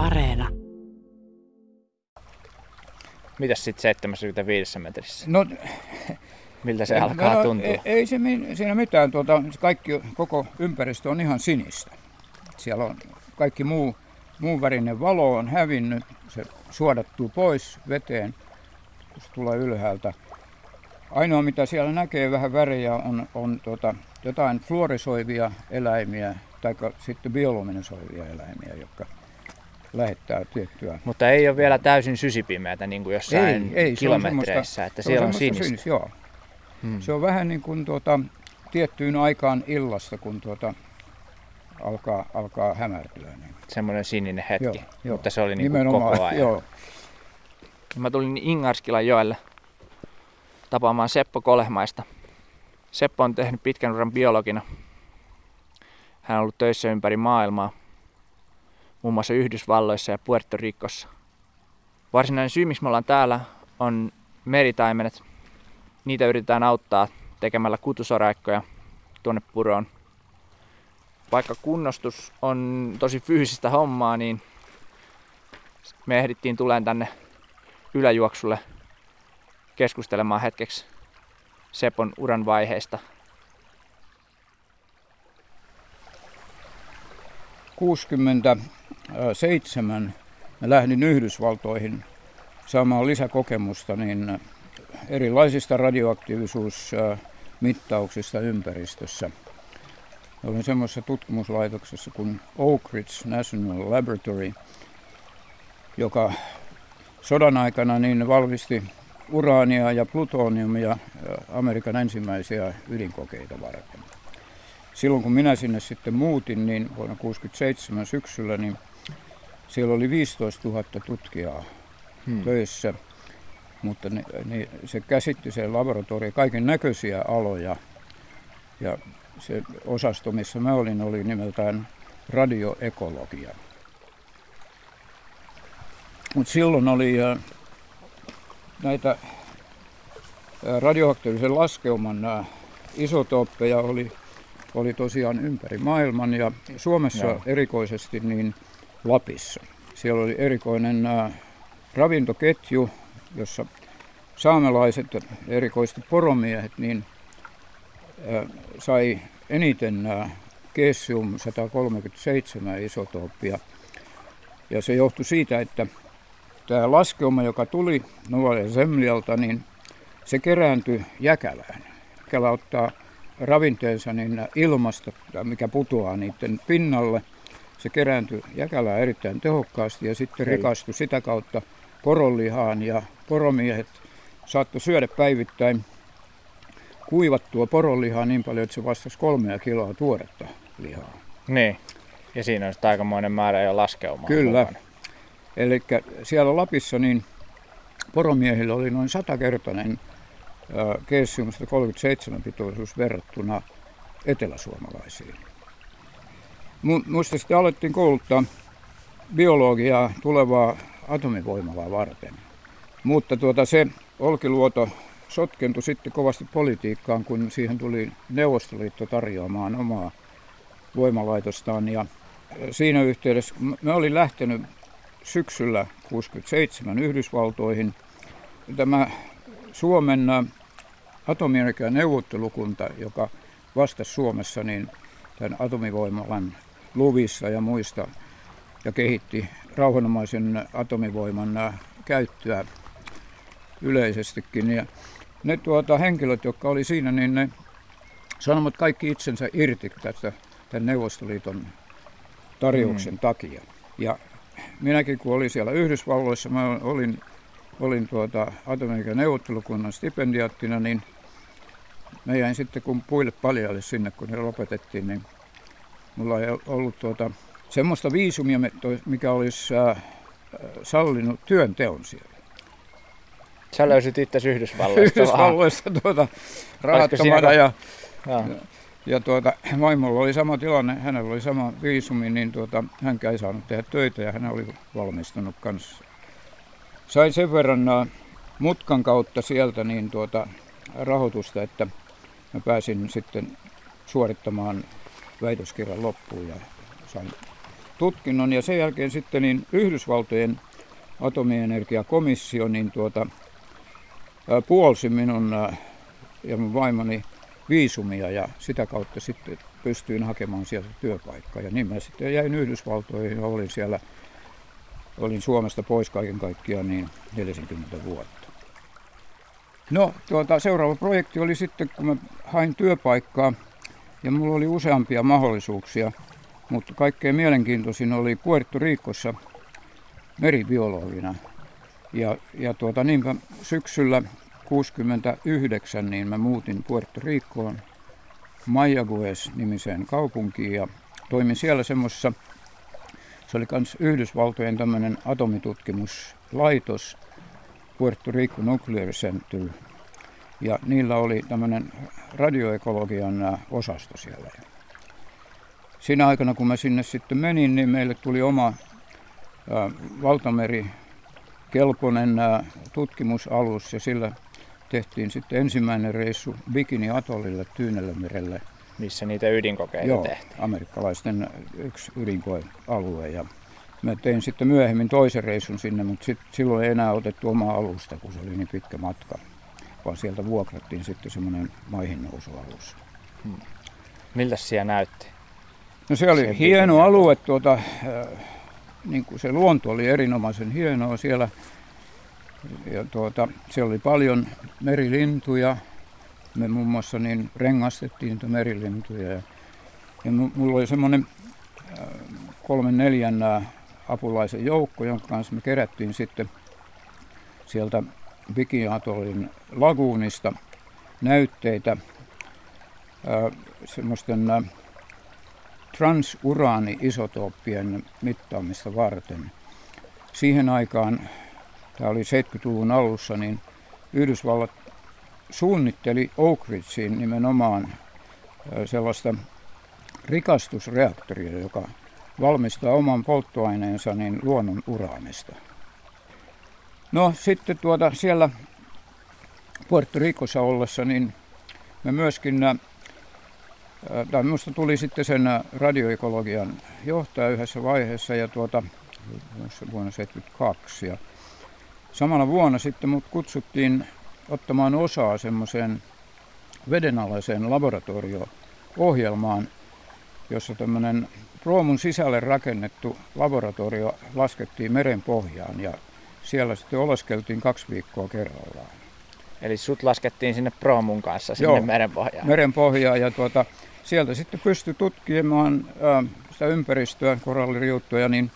Areena. Mitäs sitten 75 metrissä? No, Miltä se alkaa no, tuntua? Ei, ei se siinä mitään, tuota, kaikki, koko ympäristö on ihan sinistä. Siellä on kaikki muu, muun värinen valo on hävinnyt, se suodattuu pois veteen, kun se tulee ylhäältä. Ainoa mitä siellä näkee vähän värejä on, on tuota, jotain fluorisoivia eläimiä tai sitten bioluminisoivia eläimiä, jotka lähettää tiettyä. Mutta ei ole vielä täysin sysipimeätä niin kuin jossain ei, ei, kilometreissä, se on että siellä on semmoista sinistä. sinis, joo. Hmm. Se on vähän niin kuin tuota, tiettyyn aikaan illasta, kun tuota, alkaa, alkaa hämärtyä. Niin. Semmoinen sininen hetki, Joo, joo. mutta se oli niin kuin koko ajan. Joo. Mä tulin Ingarskilan joelle tapaamaan Seppo Kolehmaista. Seppo on tehnyt pitkän uran biologina. Hän on ollut töissä ympäri maailmaa, muun muassa Yhdysvalloissa ja Puerto Ricossa. Varsinainen syy, miksi me ollaan täällä, on meritaimenet. Niitä yritetään auttaa tekemällä kutusoraikkoja tuonne puroon. Vaikka kunnostus on tosi fyysistä hommaa, niin me ehdittiin tuleen tänne yläjuoksulle keskustelemaan hetkeksi Sepon uran vaiheista. 67 mä lähdin Yhdysvaltoihin saamaan lisäkokemusta niin erilaisista radioaktiivisuusmittauksista ympäristössä. Mä olin semmoisessa tutkimuslaitoksessa kuin Oak Ridge National Laboratory, joka sodan aikana niin valmisti uraania ja plutoniumia Amerikan ensimmäisiä ydinkokeita varten. Silloin kun minä sinne sitten muutin, niin vuonna 1967 syksyllä, niin siellä oli 15 000 tutkijaa hmm. töissä, mutta ne, ne, se käsitti se laboratorio kaiken näköisiä aloja. Ja se osasto, missä mä olin, oli nimeltään radioekologia. Mutta silloin oli äh, näitä äh, radioaktiivisen laskeuman äh, isotooppeja oli, oli tosiaan ympäri maailman ja Suomessa Joo. erikoisesti niin Lapissa. Siellä oli erikoinen äh, ravintoketju, jossa saamelaiset, erikoisesti poromiehet, niin äh, sai eniten äh, Cesium 137 isotooppia. Ja se johtui siitä, että tämä laskeuma, joka tuli Nuolen Semlialta, niin se kerääntyi jäkälään. Jäkälä ottaa ravinteensa niin ilmasta, mikä putoaa niiden pinnalle. Se kerääntyy jäkälään erittäin tehokkaasti ja sitten Kyllä. rikastui sitä kautta poronlihaan ja poromiehet saattoi syödä päivittäin kuivattua poronlihaa niin paljon, että se vastasi kolmea kiloa tuoretta lihaa. Niin. Ja siinä on sitten aikamoinen määrä jo laskeumaa. Kyllä. Eli siellä Lapissa niin poromiehillä oli noin satakertainen Cesium 137 pitoisuus verrattuna eteläsuomalaisiin. Mu- Muista sitten alettiin kouluttaa biologiaa tulevaa atomivoimalaa varten. Mutta tuota, se Olkiluoto sotkentui sitten kovasti politiikkaan, kun siihen tuli Neuvostoliitto tarjoamaan omaa voimalaitostaan. Ja siinä yhteydessä mä olin lähtenyt syksyllä 67 Yhdysvaltoihin. Tämä Suomen atomienergian neuvottelukunta, joka vastasi Suomessa niin tämän atomivoimalan luvissa ja muista ja kehitti rauhanomaisen atomivoiman ä, käyttöä yleisestikin. Ja ne tuota, henkilöt, jotka oli siinä, niin ne sanoivat kaikki itsensä irti tästä tämän Neuvostoliiton tarjouksen mm. takia. Ja minäkin kun olin siellä Yhdysvalloissa, mä olin, olin tuota atomiikan neuvottelukunnan stipendiaattina, niin mä jäin sitten kun puille paljalle sinne, kun ne lopetettiin, niin mulla ei ollut tuota, semmoista viisumia, mikä olisi äh, sallinut työnteon siellä. Sä löysit itse Yhdysvalloista Yhdysvalloista tuota, rahattomana ja, Joo. ja tuota, vaimolla oli sama tilanne, hänellä oli sama viisumi, niin tuota, hänkään ei saanut tehdä töitä ja hän oli valmistunut kanssa. Sain sen verran mutkan kautta sieltä niin tuota, rahoitusta, että mä pääsin sitten suorittamaan väitöskirjan loppuun ja sain tutkinnon ja sen jälkeen sitten niin Yhdysvaltojen atomienergiakomissio niin tuota, puolsi minun ja mun vaimoni viisumia ja sitä kautta sitten pystyin hakemaan sieltä työpaikkaa. Ja niin mä sitten jäin Yhdysvaltoihin ja olin siellä, olin Suomesta pois kaiken kaikkiaan niin 40 vuotta. No tuota, seuraava projekti oli sitten, kun mä hain työpaikkaa ja mulla oli useampia mahdollisuuksia, mutta kaikkein mielenkiintoisin oli Puerto Ricossa meribiologina. Ja, ja tuota, niinpä syksyllä 69 niin mä muutin Puerto Ricoon Mayagüez-nimiseen kaupunkiin ja toimin siellä semmoisessa, se oli myös Yhdysvaltojen tämmöinen atomitutkimuslaitos, Puerto Rico Nuclear Center, ja niillä oli tämmöinen radioekologian osasto siellä. Siinä aikana, kun mä sinne sitten menin, niin meille tuli oma valtameri kelpoinen tutkimusalus ja sillä tehtiin sitten ensimmäinen reissu Bikini Atollille Tyynellämerelle. Missä niitä ydinkokeita Joo, tehtiin? amerikkalaisten yksi ydinkoealue. Ja mä tein sitten myöhemmin toisen reissun sinne, mutta sit, silloin ei enää otettu omaa alusta, kun se oli niin pitkä matka. Vaan sieltä vuokrattiin sitten semmoinen maihin nousualus. Hmm. Miltä siellä näytti? No se oli hieno alue, tuota, äh, niin kuin se luonto oli erinomaisen hienoa siellä ja tuota, siellä oli paljon merilintuja. Me muun muassa niin rengastettiin niitä merilintuja. Ja, ja mulla oli semmoinen äh, kolmen neljän apulaisen joukko, jonka kanssa me kerättiin sitten sieltä Bikiatollin laguunista näytteitä semmoisten transuraani-isotooppien mittaamista varten. Siihen aikaan tämä oli 70-luvun alussa, niin Yhdysvallat suunnitteli Oak Ridgeen nimenomaan sellaista rikastusreaktoria, joka valmistaa oman polttoaineensa niin luonnon uraanista. No sitten tuota, siellä Puerto Ricossa ollessa, niin me myöskin, tai minusta tuli sitten sen radioekologian johtaja yhdessä vaiheessa ja tuota, vuonna 1972. Ja Samana vuonna sitten mut kutsuttiin ottamaan osaa semmoiseen vedenalaiseen laboratorio-ohjelmaan, jossa tämmöinen Roomun sisälle rakennettu laboratorio laskettiin meren pohjaan ja siellä sitten oleskeltiin kaksi viikkoa kerrallaan. Eli sut laskettiin sinne Proomun kanssa sinne Joo, merenpohjaan? merenpohjaan ja tuota, sieltä sitten pystyi tutkimaan ää, sitä ympäristöä, koralliriuttoja, niin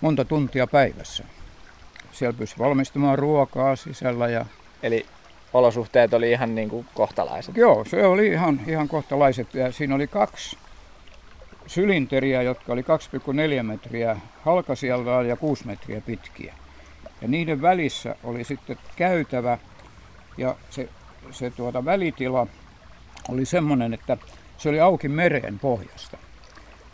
monta tuntia päivässä siellä pystyi valmistamaan ruokaa sisällä. Ja... Eli olosuhteet oli ihan niin kuin kohtalaiset? Joo, se oli ihan, ihan kohtalaiset. Ja siinä oli kaksi sylinteriä, jotka oli 2,4 metriä halkasijaltaan ja 6 metriä pitkiä. Ja niiden välissä oli sitten käytävä ja se, se tuota välitila oli semmoinen, että se oli auki mereen pohjasta.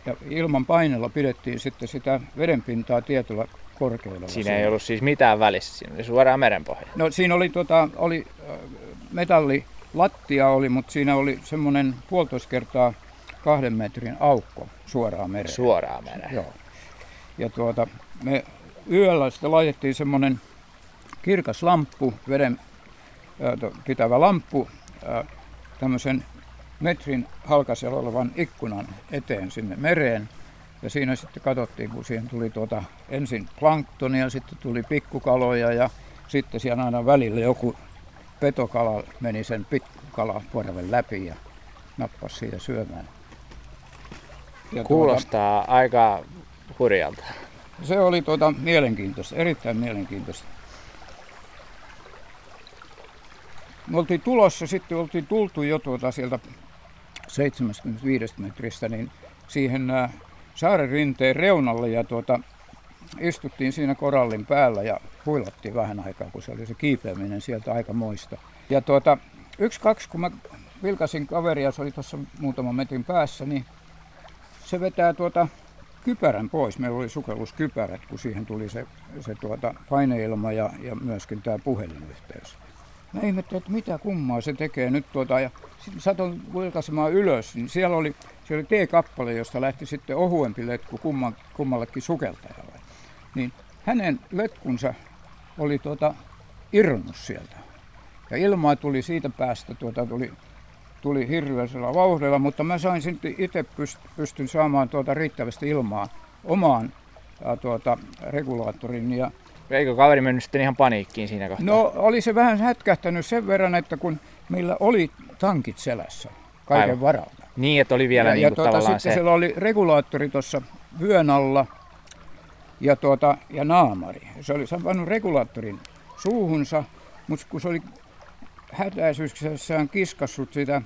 Ja ilman painella pidettiin sitten sitä vedenpintaa tietyllä korkeudella. Siinä ei ollut siis mitään välissä, siinä oli suoraan merenpohja. No siinä oli, tota, oli metalli, lattia oli, mutta siinä oli semmoinen puolitoista kertaa kahden metrin aukko suoraan mereen. Suoraan mereen. Joo. Ja tuota, me yöllä sitten laitettiin semmoinen kirkas lamppu, veden pitävä lamppu, tämmöisen metrin halkaisella olevan ikkunan eteen sinne mereen. Ja siinä sitten katsottiin, kun siihen tuli tuota, ensin planktonia, sitten tuli pikkukaloja ja sitten siellä aina välillä joku petokala meni sen pikkukalaporven läpi ja nappasi siitä syömään. Ja tuota- Kuulostaa tuota, aika hurjalta. Se oli tuota, mielenkiintoista, erittäin mielenkiintoista. Me oltiin tulossa, sitten oltiin tultu jo tuota sieltä 75 metristä, niin siihen saaren rinteen reunalle ja tuota, istuttiin siinä korallin päällä ja huilattiin vähän aikaa, kun se oli se kiipeäminen sieltä aika moista. Ja tuota, yksi, kaksi, kun mä vilkasin kaveria, se oli tuossa muutaman metrin päässä, niin se vetää tuota kypärän pois. Meillä oli sukelluskypärät, kun siihen tuli se, se tuota paineilma ja, ja myöskin tämä puhelinyhteys. mä ihmettelin, että mitä kummaa se tekee nyt tuota. Ja sitten satoin vilkaisemaan ylös, niin siellä oli, siellä oli T-kappale, josta lähti sitten ohuempi letku kumman, kummallekin sukeltajalle. Niin hänen letkunsa oli tuota irronnut sieltä. Ja ilmaa tuli siitä päästä, tuota, tuli, tuli hirveällä vauhdilla, mutta mä sain sitten itse pyst, pystyn saamaan tuota riittävästi ilmaa omaan ja tuota, regulaattorin. Ja Eikö kaveri mennyt sitten ihan paniikkiin siinä kohtaa? No oli se vähän hätkähtänyt sen verran, että kun meillä oli tankit selässä kaiken Aivan. varalta. Niin, että oli vielä ja, niin ja kuin tuota, tavallaan sitten se... siellä oli regulaattori tuossa vyön alla ja, tuota, ja naamari. Se oli pannut regulaattorin suuhunsa, mutta kun se oli hätäisyydessään kiskassut sitä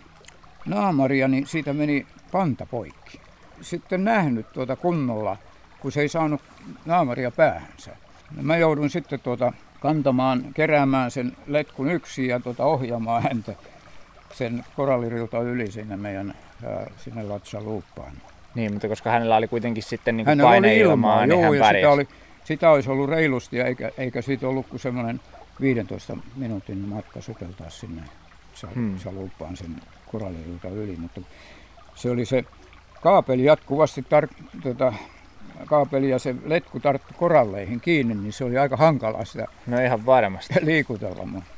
naamaria, niin siitä meni panta poikki. Sitten nähnyt tuota kunnolla, kun se ei saanut naamaria päähänsä. No mä joudun sitten tuota kantamaan, keräämään sen letkun yksin ja tuota ohjaamaan häntä sen korallirilta yli sinne meidän sinne latsaluuppaan. Niin, mutta koska hänellä oli kuitenkin sitten niin oli paineilmaa, ilmaa, niin joo, hän ja sitä, oli, sitä olisi ollut reilusti, eikä, eikä siitä ollut kuin semmoinen 15 minuutin matka sukeltaa sinne Hmm. saluuppaan sen korallirilta yli, mutta se oli se kaapeli jatkuvasti, tar- tota, kaapeli ja se letku tarttu koralleihin kiinni, niin se oli aika hankalaa sitä No ihan varmasti. liikutella. mutta